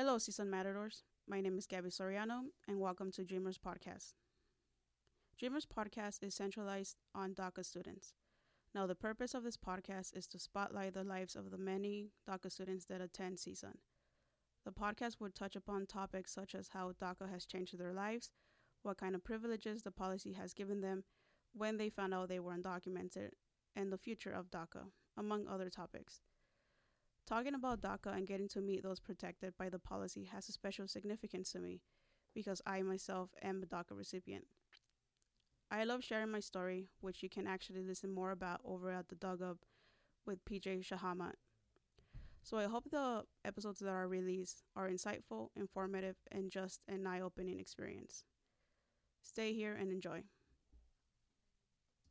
Hello, CSUN Matadors. My name is Gabby Soriano, and welcome to Dreamers Podcast. Dreamers Podcast is centralized on DACA students. Now, the purpose of this podcast is to spotlight the lives of the many DACA students that attend CSUN. The podcast would touch upon topics such as how DACA has changed their lives, what kind of privileges the policy has given them when they found out they were undocumented, and the future of DACA, among other topics. Talking about DACA and getting to meet those protected by the policy has a special significance to me because I myself am a DACA recipient. I love sharing my story, which you can actually listen more about over at the Dug Up with PJ Shahamat. So I hope the episodes that are released are insightful, informative, and just an eye opening experience. Stay here and enjoy.